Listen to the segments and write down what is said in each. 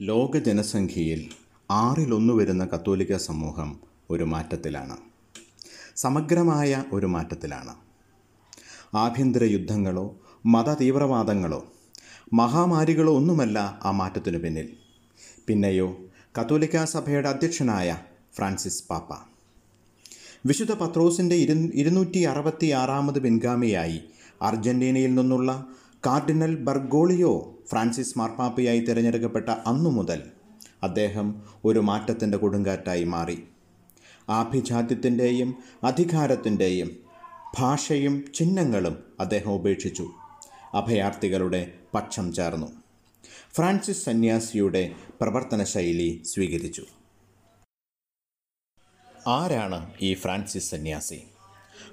ലോക ജനസംഖ്യയിൽ ആറിലൊന്നു വരുന്ന കത്തോലിക്ക സമൂഹം ഒരു മാറ്റത്തിലാണ്. സമഗ്രമായ ഒരു മാറ്റത്തിലാണ്. ആഭ്യന്തര യുദ്ധങ്ങളോ മത തീവ്രവാദങ്ങളോ മഹാമാരികളോ ഒന്നുമല്ല ആ മാറ്റത്തിനു പിന്നിൽ. പിന്നെയോ കത്തോലിക്ക സഭയുടെ അധ്യക്ഷനായ ഫ്രാൻസിസ് പാപ്പ. വിശുദ്ധ പത്രോസിന്റെ ഇരു ഇരുന്നൂറ്റി അറുപത്തി ആറാമത് പിൻഗാമിയായി അർജന്റീനയിൽ നിന്നുള്ള കാർഡിനൽ ബർഗോളിയോ ഫ്രാൻസിസ് മാർപ്പാപ്പയായി തിരഞ്ഞെടുക്കപ്പെട്ട അന്നു മുതൽ അദ്ദേഹം ഒരു മാറ്റത്തിന്റെ കൊടുങ്കാറ്റായി മാറി. ആഭിജാത്യത്തിന്റെയും അധികാരത്തിന്റെയും ഭാഷയും ചിഹ്നങ്ങളും അദ്ദേഹം ഉപേക്ഷിച്ചു. അഭയാർത്ഥികളുടെ പക്ഷം ചേർന്നു. ഫ്രാൻസിസ് സന്യാസിയുടെ പ്രവർത്തന ശൈലി സ്വീകരിച്ചു. ആരാണ് ഈ ഫ്രാൻസിസ് സന്യാസി?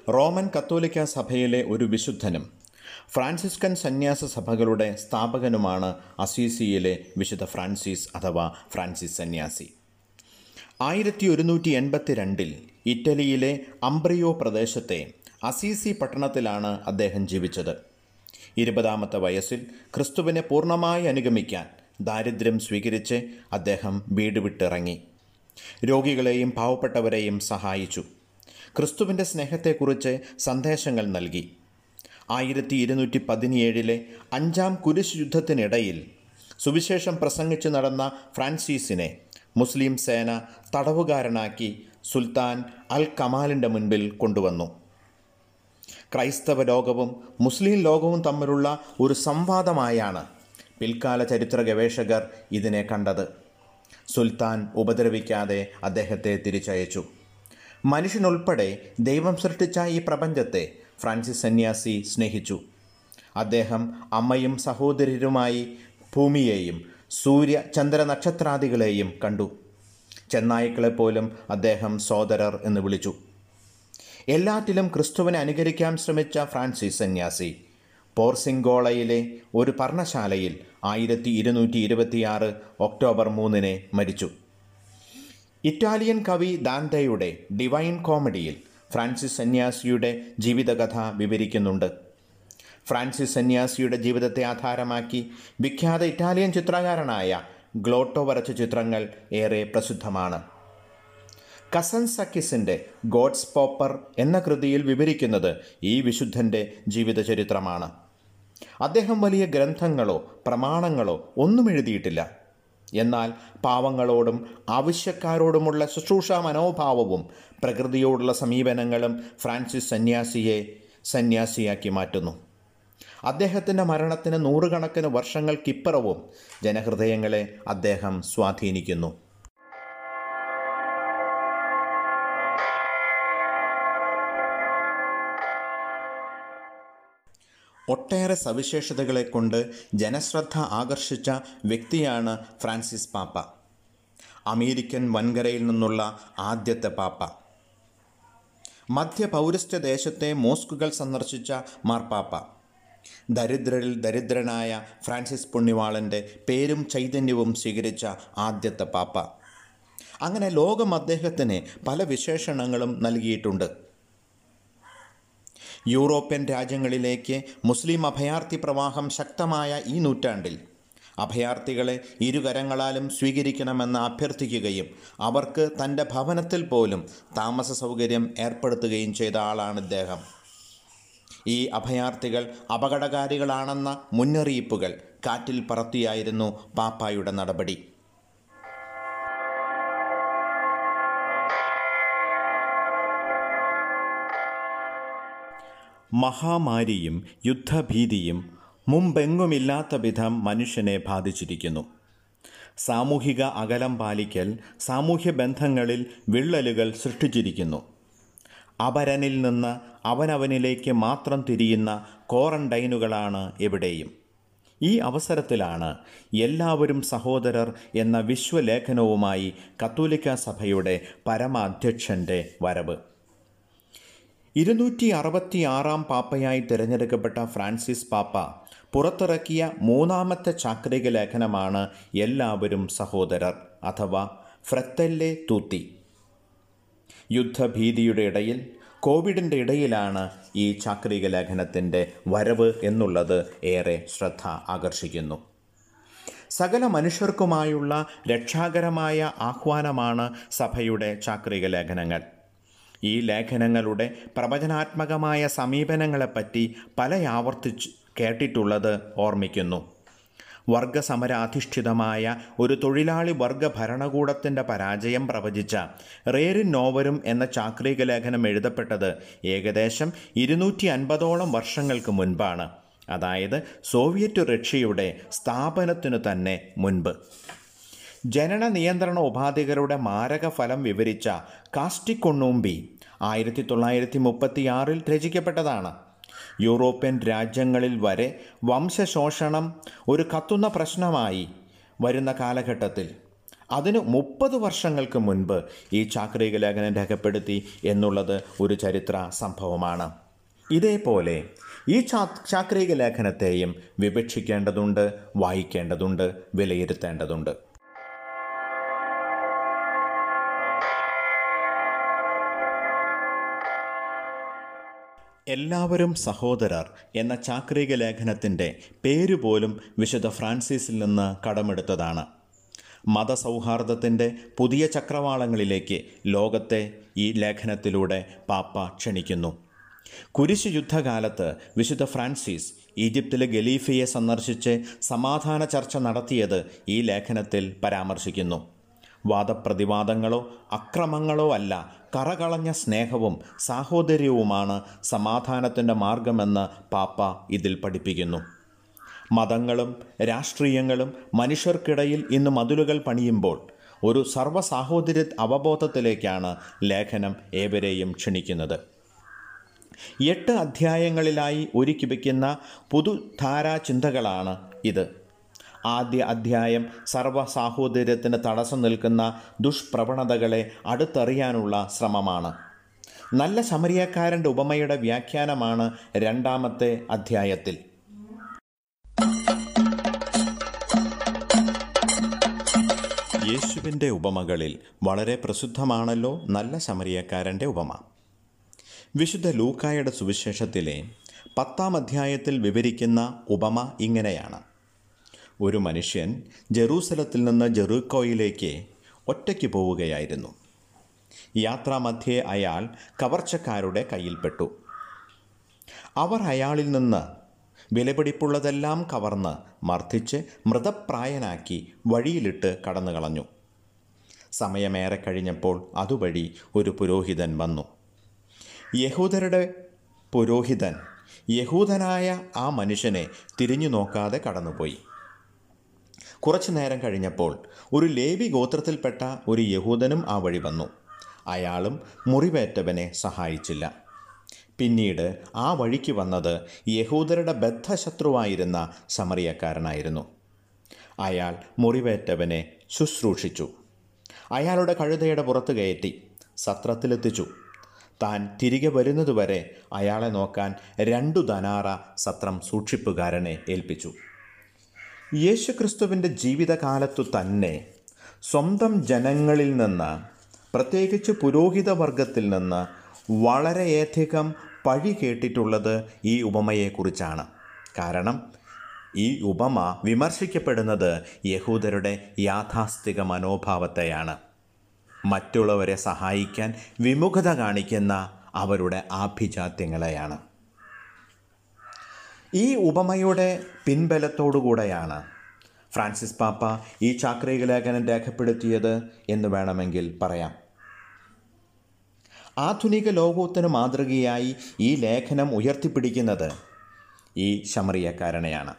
റോമൻ കത്തോലിക്ക സഭയിലെ ഒരു വിശുദ്ധനും ഫ്രാൻസിസ്കൻ സന്യാസ സഭകളുടെ സ്ഥാപകനുമാണ് അസീസിയിലെ വിശുദ്ധ ഫ്രാൻസിസ് അഥവാ ഫ്രാൻസിസ് സന്യാസി. ആയിരത്തി ഒരുന്നൂറ്റി എൺപത്തി രണ്ടിൽ ഇറ്റലിയിലെ അംബ്രിയോ പ്രദേശത്തെ അസീസി പട്ടണത്തിലാണ് അദ്ദേഹം ജീവിച്ചത്. ഇരുപതാമത്തെ വയസ്സിൽ ക്രിസ്തുവിനെ പൂർണമായി അനുഗമിക്കാൻ ദാരിദ്ര്യം സ്വീകരിച്ച് അദ്ദേഹം വീട് വിട്ടിറങ്ങി. രോഗികളെയും പാവപ്പെട്ടവരെയും സഹായിച്ചു. ക്രിസ്തുവിന്റെ സ്നേഹത്തെക്കുറിച്ച് സന്ദേശങ്ങൾ നൽകി. ആയിരത്തി ഇരുന്നൂറ്റി പതിനേഴിലെ അഞ്ചാം കുരിശ് യുദ്ധത്തിനിടയിൽ സുവിശേഷം പ്രസംഗിച്ചു നടന്ന ഫ്രാൻസിസിനെ മുസ്ലിം സേന തടവുകാരനാക്കി സുൽത്താൻ അൽ കമാലിന്റെ മുൻപിൽ കൊണ്ടുവന്നു. ക്രൈസ്തവ ലോകവും മുസ്ലിം ലോകവും തമ്മിലുള്ള ഒരു സംവാദമായാണ് പിൽക്കാല ചരിത്ര ഗവേഷകർ ഇതിനെ കണ്ടത്. സുൽത്താൻ ഉപദ്രവിക്കാതെ അദ്ദേഹത്തെ തിരിച്ചയച്ചു. മനുഷ്യനുൾപ്പെടെ ദൈവം സൃഷ്ടിച്ച ഈ പ്രപഞ്ചത്തെ ഫ്രാൻസിസ് സന്യാസി സ്നേഹിച്ചു. അദ്ദേഹം അമ്മയും സഹോദരരുമായി ഭൂമിയെയും സൂര്യ ചന്ദ്ര നക്ഷത്രാദികളെയും കണ്ടു. ചെന്നായ്ക്കളെപ്പോലും അദ്ദേഹം സോദരർ എന്ന് വിളിച്ചു. എല്ലാറ്റിലും ക്രിസ്തുവിനെ അനുകരിക്കാൻ ശ്രമിച്ച ഫ്രാൻസിസ് സന്യാസി പോർസിംഗോളയിലെ ഒരു പർണശാലയിൽ ആയിരത്തി ഇരുന്നൂറ്റി ഇരുപത്തിയാറ് ഒക്ടോബർ മൂന്നിന് മരിച്ചു. ഇറ്റാലിയൻ കവി ദാന്തയുടെ ഡിവൈൻ കോമഡിയിൽ ഫ്രാൻസിസ് സന്യാസിയുടെ ജീവിതകഥ വിവരിക്കുന്നുണ്ട്. ഫ്രാൻസിസ് സന്യാസിയുടെ ജീവിതത്തെ ആധാരമാക്കി വിഖ്യാത ഇറ്റാലിയൻ ചിത്രകാരനായ ഗ്ലോട്ടോ വരച്ച ചിത്രങ്ങൾ ഏറെ പ്രസിദ്ധമാണ്. കസൻ സക്കിസിന്റെ ഗോഡ്സ് പോപ്പർ എന്ന കൃതിയിൽ വിവരിക്കുന്നത് ഈ വിശുദ്ധന്റെ ജീവിതചരിത്രമാണ്. അദ്ദേഹം വലിയ ഗ്രന്ഥങ്ങളോ പ്രമാണങ്ങളോ ഒന്നും എഴുതിയിട്ടില്ല. എന്നാൽ പാവങ്ങളോടും ആവശ്യക്കാരോടുമുള്ള ശുശ്രൂഷ മനോഭാവവും പ്രകൃതിയോടുള്ള സമീപനങ്ങളും ഫ്രാൻസിസ് സന്യാസിയെ സന്യാസിയാക്കി മാറ്റുന്നു. അദ്ദേഹത്തിന്റെ മരണത്തിന് നൂറുകണക്കിന് വർഷങ്ങൾക്കിപ്പുറവും ജനഹൃദയങ്ങളെ അദ്ദേഹം സ്വാധീനിക്കുന്നു. ഒട്ടേറെ സവിശേഷതകളെ കൊണ്ട് ജനശ്രദ്ധ ആകർഷിച്ച വ്യക്തിയാണ് ഫ്രാൻസിസ് പാപ്പ. അമേരിക്കൻ വൻകരയിൽ നിന്നുള്ള ആദ്യത്തെ പാപ്പ. മധ്യപൗരസ്ത്യ ദേശത്തെ മോസ്കുകൾ സന്ദർശിച്ച മാർപ്പാപ്പ ദരിദ്രരിൽ ദരിദ്രനായ ഫ്രാൻസിസ് പുണ്യവാളന്റെ പേരും ചൈതന്യവും സ്വീകരിച്ച ആദ്യത്തെ പാപ്പ. അങ്ങനെ ലോകം അദ്ദേഹത്തിന് പല വിശേഷണങ്ങളും നൽകിയിട്ടുണ്ട്. യൂറോപ്യൻ രാജ്യങ്ങളിലേക്ക് മുസ്ലിം അഭയാർത്ഥി പ്രവാഹം ശക്തമായ ഈ നൂറ്റാണ്ടിൽ. അഭയാർത്ഥികളെ ഇരുകരങ്ങളാലും സ്വീകരിക്കണമെന്ന് അഭ്യർത്ഥിക്കുകയും അവർക്ക് തന്റെ ഭവനത്തിൽ പോലും താമസ സൗകര്യം ഏർപ്പെടുത്തുകയും ചെയ്ത ആളാണ് ഇദ്ദേഹം. ഈ അഭയാർത്ഥികൾ അപകടകാരികളാണെന്ന മുന്നറിയിപ്പുകൾ കാറ്റിൽ പറത്തിയായിരുന്നു പാപ്പായുടെ നടപടി. മഹാമാരിയും യുദ്ധഭീതിയും മുമ്പെങ്ങുമില്ലാത്ത വിധം മനുഷ്യനെ ബാധിച്ചിരിക്കുന്നു. സാമൂഹിക അകലം പാലിക്കൽ സാമൂഹ്യ ബന്ധങ്ങളിൽ വിള്ളലുകൾ സൃഷ്ടിച്ചിരിക്കുന്നു. അപരനിൽ നിന്ന് അവനവനിലേക്ക് മാത്രം തിരിയുന്ന ക്വാറന്റൈനുകളാണ് എവിടെയും. ഈ അവസരത്തിലാണ് എല്ലാവരും സഹോദരർ എന്ന വിശ്വലേഖനവുമായി കത്തോലിക്ക സഭയുടെ പരമാധ്യക്ഷന്റെ വരവ്. ഇരുന്നൂറ്റി അറുപത്തി ആറാം പാപ്പയായി തിരഞ്ഞെടുക്കപ്പെട്ട ഫ്രാൻസിസ് പാപ്പ പുറത്തിറക്കിയ മൂന്നാമത്തെ ചാക്രിക ലേഖനമാണ് എല്ലാവരും സഹോദരർ അഥവാ ഫ്രത്തല്ലെ തൂത്തി. യുദ്ധഭീതിയുടെ ഇടയിൽ കോവിഡിന്റെ ഇടയിലാണ് ഈ ചാക്രിക ലേഖനത്തിന്റെ വരവ് എന്നുള്ളത് ഏറെ ശ്രദ്ധ ആകർഷിക്കുന്നു. സകല മനുഷ്യർക്കുമായുള്ള രക്ഷാകരമായ ആഹ്വാനമാണ് സഭയുടെ ചാക്രിക ലേഖനങ്ങൾ. ഈ ലേഖനങ്ങളുടെ പ്രവചനാത്മകമായ സമീപനങ്ങളെപ്പറ്റി പല ആവർത്തിച്ച് കേട്ടിട്ടുള്ളത് ഓർമ്മിക്കുന്നു. വർഗസമരാധിഷ്ഠിതമായ ഒരു തൊഴിലാളി വർഗ ഭരണകൂടത്തിന്റെ പരാജയം പ്രവചിച്ച റേറിൻ നോവരും എന്ന ചാക്രിക ലേഖനം എഴുതപ്പെട്ടത് ഏകദേശം ഇരുന്നൂറ്റി അൻപതോളം വർഷങ്ങൾക്ക് മുൻപാണ്. അതായത് സോവിയറ്റ് റഷ്യയുടെ സ്ഥാപനത്തിനു തന്നെ മുൻപ്. ജനന നിയന്ത്രണ ഉപാധികളുടെ മാരക ഫലം വിവരിച്ച കാസ്റ്റിക്കൊണ്ണൂമ്പി ആയിരത്തി തൊള്ളായിരത്തി മുപ്പത്തിയാറിൽ രചിക്കപ്പെട്ടതാണ്. യൂറോപ്യൻ രാജ്യങ്ങളിൽ വരെ വംശശോഷണം ഒരു കത്തുന്ന പ്രശ്നമായി വരുന്ന കാലഘട്ടത്തിൽ. അതിന് മുപ്പത് വർഷങ്ങൾക്ക് മുൻപ് ഈ ചാക്രിക ലേഖനം രേഖപ്പെടുത്തി എന്നുള്ളത് ഒരു ചരിത്ര സംഭവമാണ്. ഇതേപോലെ ഈ ചാ ചാക്രിക ലേഖനത്തെയും വിവക്ഷിക്കേണ്ടതുണ്ട് വായിക്കേണ്ടതുണ്ട് വിലയിരുത്തേണ്ടതുണ്ട്. എല്ലാവരും സഹോദരർ എന്ന ചാക്രിക ലേഖനത്തിന്റെ പേരുപോലും വിശുദ്ധ ഫ്രാൻസിസിൽ നിന്ന് കടമെടുത്തതാണ്. മതസൗഹാർദ്ദത്തിന്റെ പുതിയ ചക്രവാളങ്ങളിലേക്ക് ലോകത്തെ ഈ ലേഖനത്തിലൂടെ പാപ്പ ക്ഷണിക്കുന്നു. കുരിശ് യുദ്ധകാലത്ത് വിശുദ്ധ ഫ്രാൻസിസ് ഈജിപ്തിലെ ഗലീഫയെ സന്ദർശിച്ച് സമാധാന ചർച്ച നടത്തിയത് ഈ ലേഖനത്തിൽ പരാമർശിക്കുന്നു. വാദപ്രതിവാദങ്ങളോ അക്രമങ്ങളോ അല്ല കറകളഞ്ഞ സ്നേഹവും സാഹോദര്യവുമാണ് സമാധാനത്തിന്റെ മാർഗമെന്ന് പാപ്പ ഇതിൽ പഠിപ്പിക്കുന്നു. മതങ്ങളും രാഷ്ട്രീയങ്ങളും മനുഷ്യർക്കിടയിൽ ഇന്ന് മതിലുകൾ പണിയുമ്പോൾ ഒരു സർവസാഹോദര്യ അവബോധത്തിലേക്കാണ് ലേഖനം ഏവരെയും ക്ഷണിക്കുന്നത്. എട്ട് അധ്യായങ്ങളിലായി ഒരുക്കി വയ്ക്കുന്ന പുതുധാരാ ചിന്തകളാണ് ഇത്. ആദ്യ അധ്യായം സർവ സാഹോദര്യത്തിന് തടസ്സം നിൽക്കുന്ന ദുഷ്പ്രവണതകളെ അടുത്തറിയാനുള്ള ശ്രമമാണ്. നല്ല സമരിയക്കാരന്റെ ഉപമയുടെ വ്യാഖ്യാനമാണ് രണ്ടാമത്തെ അധ്യായത്തിൽ. യേശുവിന്റെ ഉപമകളിൽ വളരെ പ്രസിദ്ധമാണല്ലോ നല്ല സമരിയക്കാരന്റെ ഉപമ. വിശുദ്ധ ലൂക്കായുടെ സുവിശേഷത്തിലെ പത്താം അധ്യായത്തിൽ വിവരിക്കുന്ന ഉപമ ഇങ്ങനെയാണ്. ഒരു മനുഷ്യൻ ജെറൂസലത്തിൽ നിന്ന് ജെറൂക്കോയിലേക്ക് ഒറ്റയ്ക്ക് പോവുകയായിരുന്നു. യാത്രാമധ്യേ അയാൾ കവർച്ചക്കാരുടെ കയ്യിൽപ്പെട്ടു. അവർ അയാളിൽ നിന്ന് വിലപിടിപ്പുള്ളതെല്ലാം കവർന്ന് മർദ്ദിച്ച് മൃതപ്രായനാക്കി വഴിയിലിട്ട് കടന്നു കളഞ്ഞു സമയമേറെ കഴിഞ്ഞപ്പോൾ അതുവഴി ഒരു പുരോഹിതൻ വന്നു. യഹൂദരുടെ പുരോഹിതൻ യഹൂദനായ ആ മനുഷ്യനെ തിരിഞ്ഞു നോക്കാതെ കടന്നുപോയി. കുറച്ചു നേരം കഴിഞ്ഞപ്പോൾ ഒരു ലേവി ഗോത്രത്തിൽപ്പെട്ട ഒരു യഹൂദനും ആ വഴി വന്നു. അയാളും മുറിവേറ്റവനെ സഹായിച്ചില്ല. പിന്നീട് ആ വഴിക്ക് വന്നത് യഹൂദരുടെ ബദ്ധശത്രുവായിരുന്ന സമറിയക്കാരനായിരുന്നു. അയാൾ മുറിവേറ്റവനെ ശുശ്രൂഷിച്ചു. അയാളുടെ കഴുതയുടെ പുറത്ത് കയറ്റി സത്രത്തിലെത്തിച്ചു. താൻ തിരികെ വരുന്നതുവരെ അയാളെ നോക്കാൻ രണ്ടു ധനാറ സത്രം സൂക്ഷിപ്പുകാരനെ ഏൽപ്പിച്ചു. യേശുക്രിസ്തുവിന്റെ ജീവിതകാലത്തു തന്നെ സ്വന്തം ജനങ്ങളിൽ നിന്ന് പ്രത്യേകിച്ച് പുരോഹിത വർഗത്തിൽ നിന്ന് വളരെയധികം പഴി കേട്ടിട്ടുള്ളത് ഈ ഉപമയെക്കുറിച്ചാണ്. കാരണം ഈ ഉപമ വിമർശിക്കപ്പെടുന്നത് യഹൂദരുടെ യാഥാസ്ഥിക മനോഭാവത്തെയാണ്. മറ്റുള്ളവരെ സഹായിക്കാൻ വിമുഖത കാണിക്കുന്ന അവരുടെ ആഭിജാത്യങ്ങളെയാണ്. ഈ ഉപമയുടെ പിൻബലത്തോടുകൂടെയാണ് ഫ്രാൻസിസ് പാപ്പ ഈ ചാക്രിക ലേഖനം രേഖപ്പെടുത്തിയത് എന്ന് വേണമെങ്കിൽ പറയാം. ആധുനിക ലോകോത്തര മാതൃകയായി ഈ ലേഖനം ഉയർത്തിപ്പിടിക്കുന്നത് ഈ ശമറിയക്കാരനെയാണ്.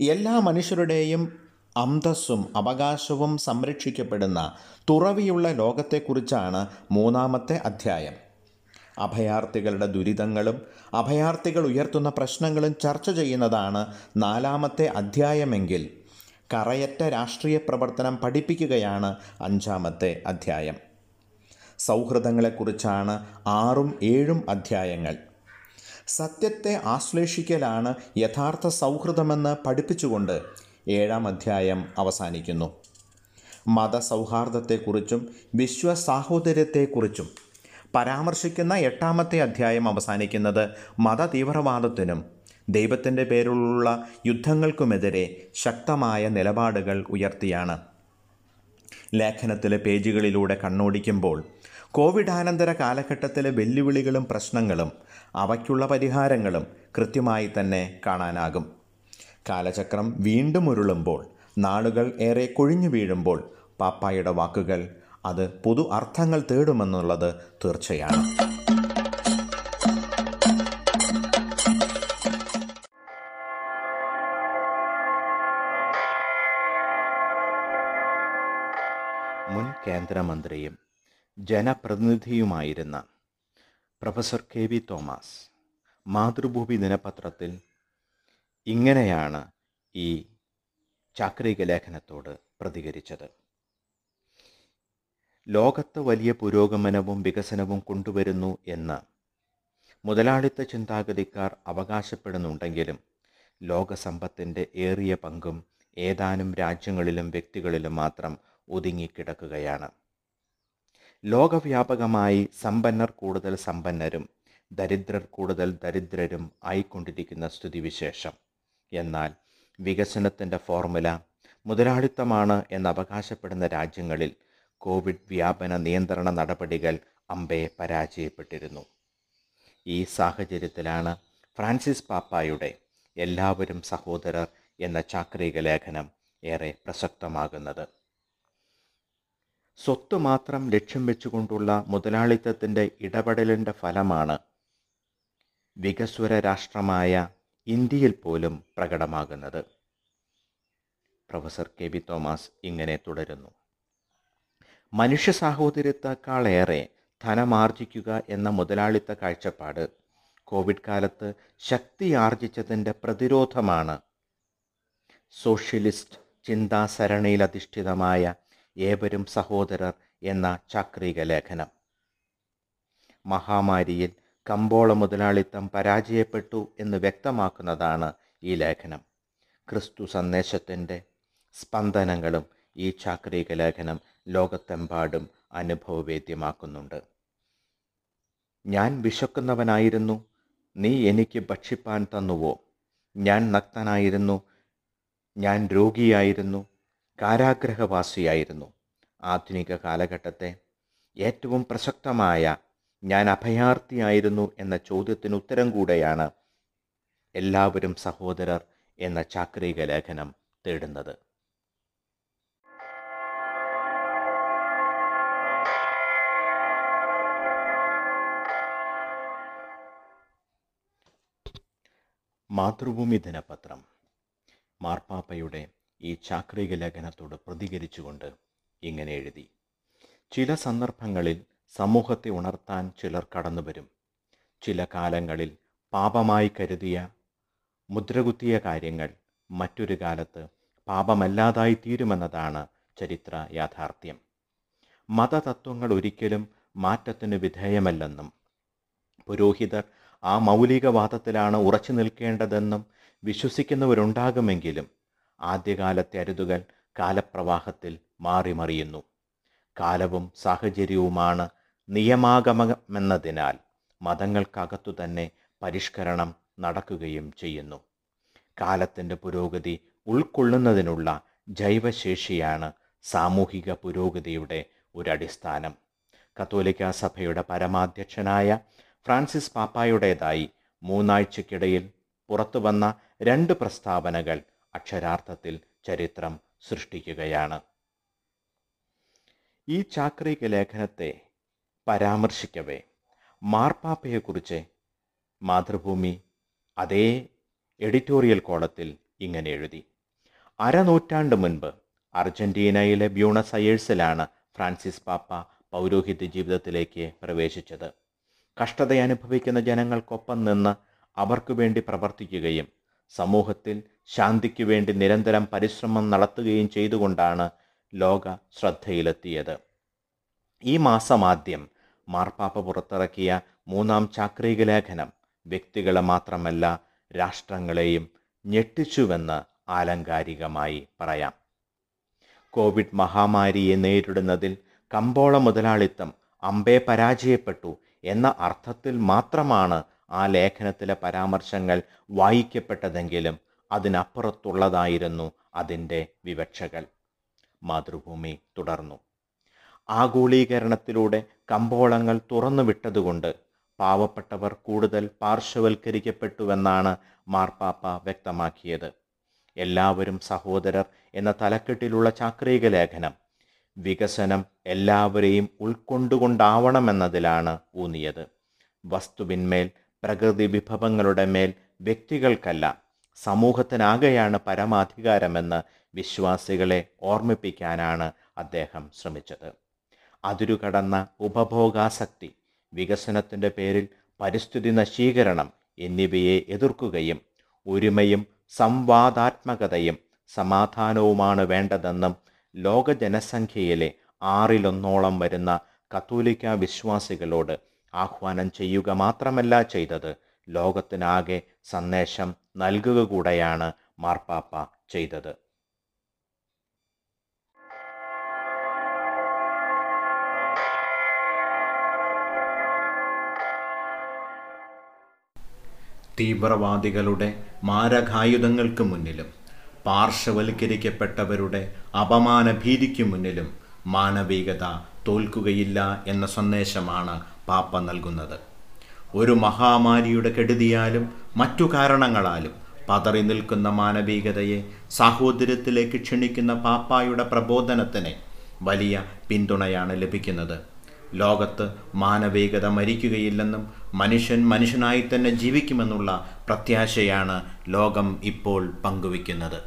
എല്ലാ മനുഷ്യരുടെയും അന്തസ്സും അവകാശവും സംരക്ഷിക്കപ്പെടുന്ന തുറവിയുള്ള ലോകത്തെക്കുറിച്ചാണ് മൂന്നാമത്തെ അധ്യായം. അഭയാർത്ഥികളുടെ ദുരിതങ്ങളും അഭയാർത്ഥികൾ ഉയർത്തുന്ന പ്രശ്നങ്ങളും ചർച്ച ചെയ്യുന്നതാണ് നാലാമത്തെ അധ്യായമെങ്കിൽ കറയറ്റ രാഷ്ട്രീയ പ്രവർത്തനം പഠിപ്പിക്കുകയാണ് അഞ്ചാമത്തെ അധ്യായം. സൗഹൃദങ്ങളെക്കുറിച്ചാണ് ആറും ഏഴും അധ്യായങ്ങൾ. സത്യത്തെ ആശ്ലേഷിക്കലാണ് യഥാർത്ഥ സൗഹൃദമെന്ന് പഠിപ്പിച്ചുകൊണ്ട് ഏഴാം അധ്യായം അവസാനിക്കുന്നു. മതസൗഹാർദ്ദത്തെക്കുറിച്ചും വിശ്വസാഹോദര്യത്തെക്കുറിച്ചും പരാമർശിക്കുന്ന എട്ടാമത്തെ അധ്യായം അവസാനിക്കുന്നത് മത തീവ്രവാദത്തിനും ദൈവത്തിന്റെ പേരിലുള്ള യുദ്ധങ്ങൾക്കുമെതിരെ ശക്തമായ നിലപാടുകൾ ഉയർത്തിയാണ്. ലേഖനത്തിലെ പേജുകളിലൂടെ കണ്ണോടിക്കുമ്പോൾ കോവിഡാനന്തര കാലഘട്ടത്തിലെ വെല്ലുവിളികളും പ്രശ്നങ്ങളും അവയ്ക്കുള്ള പരിഹാരങ്ങളും കൃത്യമായി തന്നെ കാണാനാകും. കാലചക്രം വീണ്ടും ഉരുളുമ്പോൾ നാളുകൾ ഏറെ കൊഴിഞ്ഞു വീഴുമ്പോൾ പാപ്പായുടെ വാക്കുകൾ അത് പുതു അർത്ഥങ്ങൾ തേടുമെന്നുള്ളത് തീർച്ചയാണ്. മുൻ കേന്ദ്രമന്ത്രിയും ജനപ്രതിനിധിയുമായിരുന്ന professor K V Thomas Mathrubhumi ദിനപത്രത്തിൽ ഇങ്ങനെയാണ് ഈ ചാക്രിക ലേഖനത്തോട് പ്രതികരിച്ചത്. ലോകത്ത് വലിയ പുരോഗമനവും വികസനവും കൊണ്ടുവരുന്നു എന്ന് മുതലാളിത്ത ചിന്താഗതിക്കാർ അവകാശപ്പെടുന്നുണ്ടെങ്കിലും ലോകസമ്പത്തിന്റെ ഏറിയ പങ്കും ഏതാനും രാജ്യങ്ങളിലും വ്യക്തികളിലും മാത്രം ഒതുങ്ങിക്കിടക്കുകയാണ്. ലോകവ്യാപകമായി സമ്പന്നർ കൂടുതൽ സമ്പന്നരും ദരിദ്രർ കൂടുതൽ ദരിദ്രരും ആയിക്കൊണ്ടിരിക്കുന്ന സ്ഥിതിവിശേഷം. എന്നാൽ വികസനത്തിന്റെ ഫോർമുല മുതലാളിത്തമാണ് എന്ന് അവകാശപ്പെടുന്ന രാജ്യങ്ങളിൽ കോവിഡ് വ്യാപന നിയന്ത്രണ നടപടികൾ അമ്പെ പരാജയപ്പെട്ടിരുന്നു. ഈ സാഹചര്യത്തിലാണ് ഫ്രാൻസിസ് പാപ്പായുടെ എല്ലാവരും സഹോദരർ എന്ന ചാക്രിക ലേഖനം ഏറെ പ്രസക്തമാകുന്നത്. സ്വത്ത് മാത്രം ലക്ഷ്യം വെച്ചുകൊണ്ടുള്ള മുതലാളിത്തത്തിന്റെ ഇടപെടലിന്റെ ഫലമാണ് വികസ്വര രാഷ്ട്രമായ ഇന്ത്യയിൽ പോലും പ്രകടമാകുന്നത്. പ്രൊഫസർ കെ വി തോമസ് ഇങ്ങനെ തുടരുന്നു. മനുഷ്യ സാഹോദര്യത്തെക്കാളേറെ ധനമാർജിക്കുക എന്ന മുതലാളിത്ത കാഴ്ചപ്പാട് കോവിഡ് കാലത്ത് ശക്തിയാർജിച്ചതിന്റെ പ്രതിരോധമാണ്. സോഷ്യലിസ്റ്റ് ചിന്താസരണിയിലധിഷ്ഠിതമായ ഏവരും സഹോദരർ എന്ന ചാക്രിക ലേഖനം. മഹാമാരിയിൽ കമ്പോള മുതലാളിത്തം പരാജയപ്പെട്ടു എന്ന് വ്യക്തമാക്കുന്നതാണ് ഈ ലേഖനം. ക്രിസ്തു സന്ദേശത്തിന്റെ സ്പന്ദനങ്ങളും ഈ ചാക്രിക ലേഖനം ലോകത്തെമ്പാടും അനുഭവവേദ്യമാക്കുന്നുണ്ട്. ഞാൻ വിശക്കുന്നവനായിരുന്നു. നീ എനിക്ക് ഭക്ഷിപ്പാൻ തന്നുവോ? ഞാൻ നഗ്നനായിരുന്നു. ഞാൻ രോഗിയായിരുന്നു. കാരാഗ്രഹവാസിയായിരുന്നു. ആധുനിക കാലഘട്ടത്തെ ഏറ്റവും പ്രസക്തമായ ഞാൻ അഭയാർത്ഥിയായിരുന്നു എന്ന ചോദ്യത്തിന് ഉത്തരം കൂടെയാണ് എല്ലാവരും സഹോദരർ എന്ന ചാക്രിക ലേഖനം തേടുന്നത്. മാതൃഭൂമി ദിനപത്രം. മാർപ്പാപ്പയുടെ ഈ ചാക്രിക ലേഖനത്തോട് പ്രതികരിച്ചുകൊണ്ട് ഇങ്ങനെ എഴുതി. ചില സന്ദർഭങ്ങളിൽ സമൂഹത്തെ ഉണർത്താൻ ചിലർ കടന്നുവരും. ചില കാലങ്ങളിൽ പാപമായി കരുതിയ മുദ്രകുത്തിയ കാര്യങ്ങൾ മറ്റൊരു കാലത്ത് പാപമല്ലാതായി തീരുമെന്നതാണ് ചരിത്ര യാഥാർത്ഥ്യം. മതതത്വങ്ങൾ ഒരിക്കലും മാറ്റത്തിന് വിധേയമല്ലെന്നും പുരോഹിതർ ആ മൗലികവാദത്തിലാണ് ഉറച്ചു നിൽക്കേണ്ടതെന്നും വിശ്വസിക്കുന്നവരുണ്ടാകുമെങ്കിലും ആദ്യകാലത്തെ അരുതുകൾ കാലപ്രവാഹത്തിൽ മാറിമറിയുന്നു. കാലവും സാഹചര്യവുമാണ് നിയമാഗമമെന്നതിനാൽ മതങ്ങൾക്കകത്തു തന്നെ പരിഷ്കരണം നടക്കുകയും ചെയ്യുന്നു. കാലത്തിന്റെ പുരോഗതി ഉൾക്കൊള്ളുന്നതിനുള്ള ജൈവശേഷിയാണ് സാമൂഹിക പുരോഗതിയുടെ ഒരടിസ്ഥാനം. കത്തോലിക്ക സഭയുടെ പരമാധ്യക്ഷനായ ഫ്രാൻസിസ് പാപ്പായുടേതായി മൂന്നാഴ്ചക്കിടയിൽ പുറത്തു വന്ന രണ്ട് പ്രസ്താവനകൾ അക്ഷരാർത്ഥത്തിൽ ചരിത്രം സൃഷ്ടിക്കുകയാണ്. ഈ ചാക്രിക ലേഖനത്തെ പരാമർശിക്കവേ മാർപ്പാപ്പയെക്കുറിച്ച് മാതൃഭൂമി അതേ എഡിറ്റോറിയൽ കോളത്തിൽ ഇങ്ങനെ എഴുതി. അരനൂറ്റാണ്ട് മുൻപ് അർജന്റീനയിലെ ബ്യൂണസ് അയേഴ്സിലാണ് ഫ്രാൻസിസ് പാപ്പ പൗരോഹിത്യ ജീവിതത്തിലേക്ക് പ്രവേശിച്ചത്. കഷ്ടത അനുഭവിക്കുന്ന ജനങ്ങൾക്കൊപ്പം നിന്ന് അവർക്കു വേണ്ടി പ്രവർത്തിക്കുകയും സമൂഹത്തിൽ ശാന്തിക്കു വേണ്ടി നിരന്തരം പരിശ്രമം നടത്തുകയും ചെയ്തുകൊണ്ടാണ് ലോക ശ്രദ്ധയിലെത്തിയത്. ഈ മാസം ആദ്യം മാർപ്പാപ്പ പുറത്തിറക്കിയ മൂന്നാം ചാക്രിക ലേഖനം വ്യക്തികളെ മാത്രമല്ല രാഷ്ട്രങ്ങളെയും ഞെട്ടിച്ചുവെന്ന് ആലങ്കാരികമായി പറയാം. കോവിഡ് മഹാമാരിയെ നേരിടുന്നതിൽ കമ്പോള മുതലാളിത്തം അമ്പേ പരാജയപ്പെട്ടു എന്ന അർത്ഥത്തിൽ മാത്രമാണ് ആ ലേഖനത്തിലെ പരാമർശങ്ങൾ വായിക്കപ്പെട്ടതെങ്കിലും അതിനപ്പുറത്തുള്ളതായിരുന്നു അതിന്റെ വിവക്ഷകൾ. മാതൃഭൂമി തുടർന്നു. ആഗോളീകരണത്തിലൂടെ കമ്പോളങ്ങൾ തുറന്നു വിട്ടതുകൊണ്ട് പാവപ്പെട്ടവർ കൂടുതൽ പാർശ്വവൽക്കരിക്കപ്പെട്ടുവെന്നാണ് മാർപ്പാപ്പ വ്യക്തമാക്കിയത്. എല്ലാവരും സഹോദരർ എന്ന തലക്കെട്ടിലുള്ള ചാക്രിക ലേഖനം വികസനം എല്ലാവരെയും ഉൾക്കൊണ്ടുകൊണ്ടാവണമെന്നതിലാണ് ഊന്നിയത്. വസ്തുവിന്മേൽ പ്രകൃതി വിഭവങ്ങളുടെ മേൽ വ്യക്തികൾക്കല്ല സമൂഹത്തിനാകെയാണ് പരമാധികാരമെന്ന് വിശ്വാസികളെ ഓർമ്മിപ്പിക്കാനാണ് അദ്ദേഹം ശ്രമിച്ചത്. അതിരുകടന്ന ഉപഭോഗാസക്തി വികസനത്തിന്റെ പേരിൽ പരിസ്ഥിതി നശീകരണം എന്നിവയെ എതിർക്കുകയും ഒരുമയും സംവാദാത്മകതയും സമാധാനവുമാണ് വേണ്ടതെന്നും ലോക ജനസംഖ്യയിലെ ആറിലൊന്നോളം വരുന്ന കത്തോലിക്ക വിശ്വാസികളോട് ആഹ്വാനം ചെയ്യുക മാത്രമല്ല ചെയ്തത്. ലോകത്തിനാകെ സന്ദേശം നൽകുക കൂടെയാണ് മാർപ്പാപ്പ ചെയ്തത്. തീവ്രവാദികളുടെ മാരകായുധങ്ങൾക്ക് മുന്നിലും പാർശ്വവൽക്കരിക്കപ്പെട്ടവരുടെ അപമാന ഭീതിക്കു മുന്നിലും മാനവികത തോൽക്കുകയില്ല എന്ന സന്ദേശമാണ് പാപ്പ നൽകുന്നത്. ഒരു മഹാമാരിയുടെ കെടുതിയാലും മറ്റു കാരണങ്ങളാലും പതറി നിൽക്കുന്ന മാനവികതയെ സാഹോദര്യത്തിലേക്ക് ക്ഷണിക്കുന്ന പാപ്പായുടെ പ്രബോധനത്തിന് വലിയ പിന്തുണയാണ് ലഭിക്കുന്നത്. ലോകത്ത് മാനവികത മരിക്കുകയില്ലെന്നും മനുഷ്യൻ മനുഷ്യനായി തന്നെ ജീവിക്കുമെന്നുള്ള പ്രത്യാശയാണ് ലോകം ഇപ്പോൾ പങ്കുവയ്ക്കുന്നത്.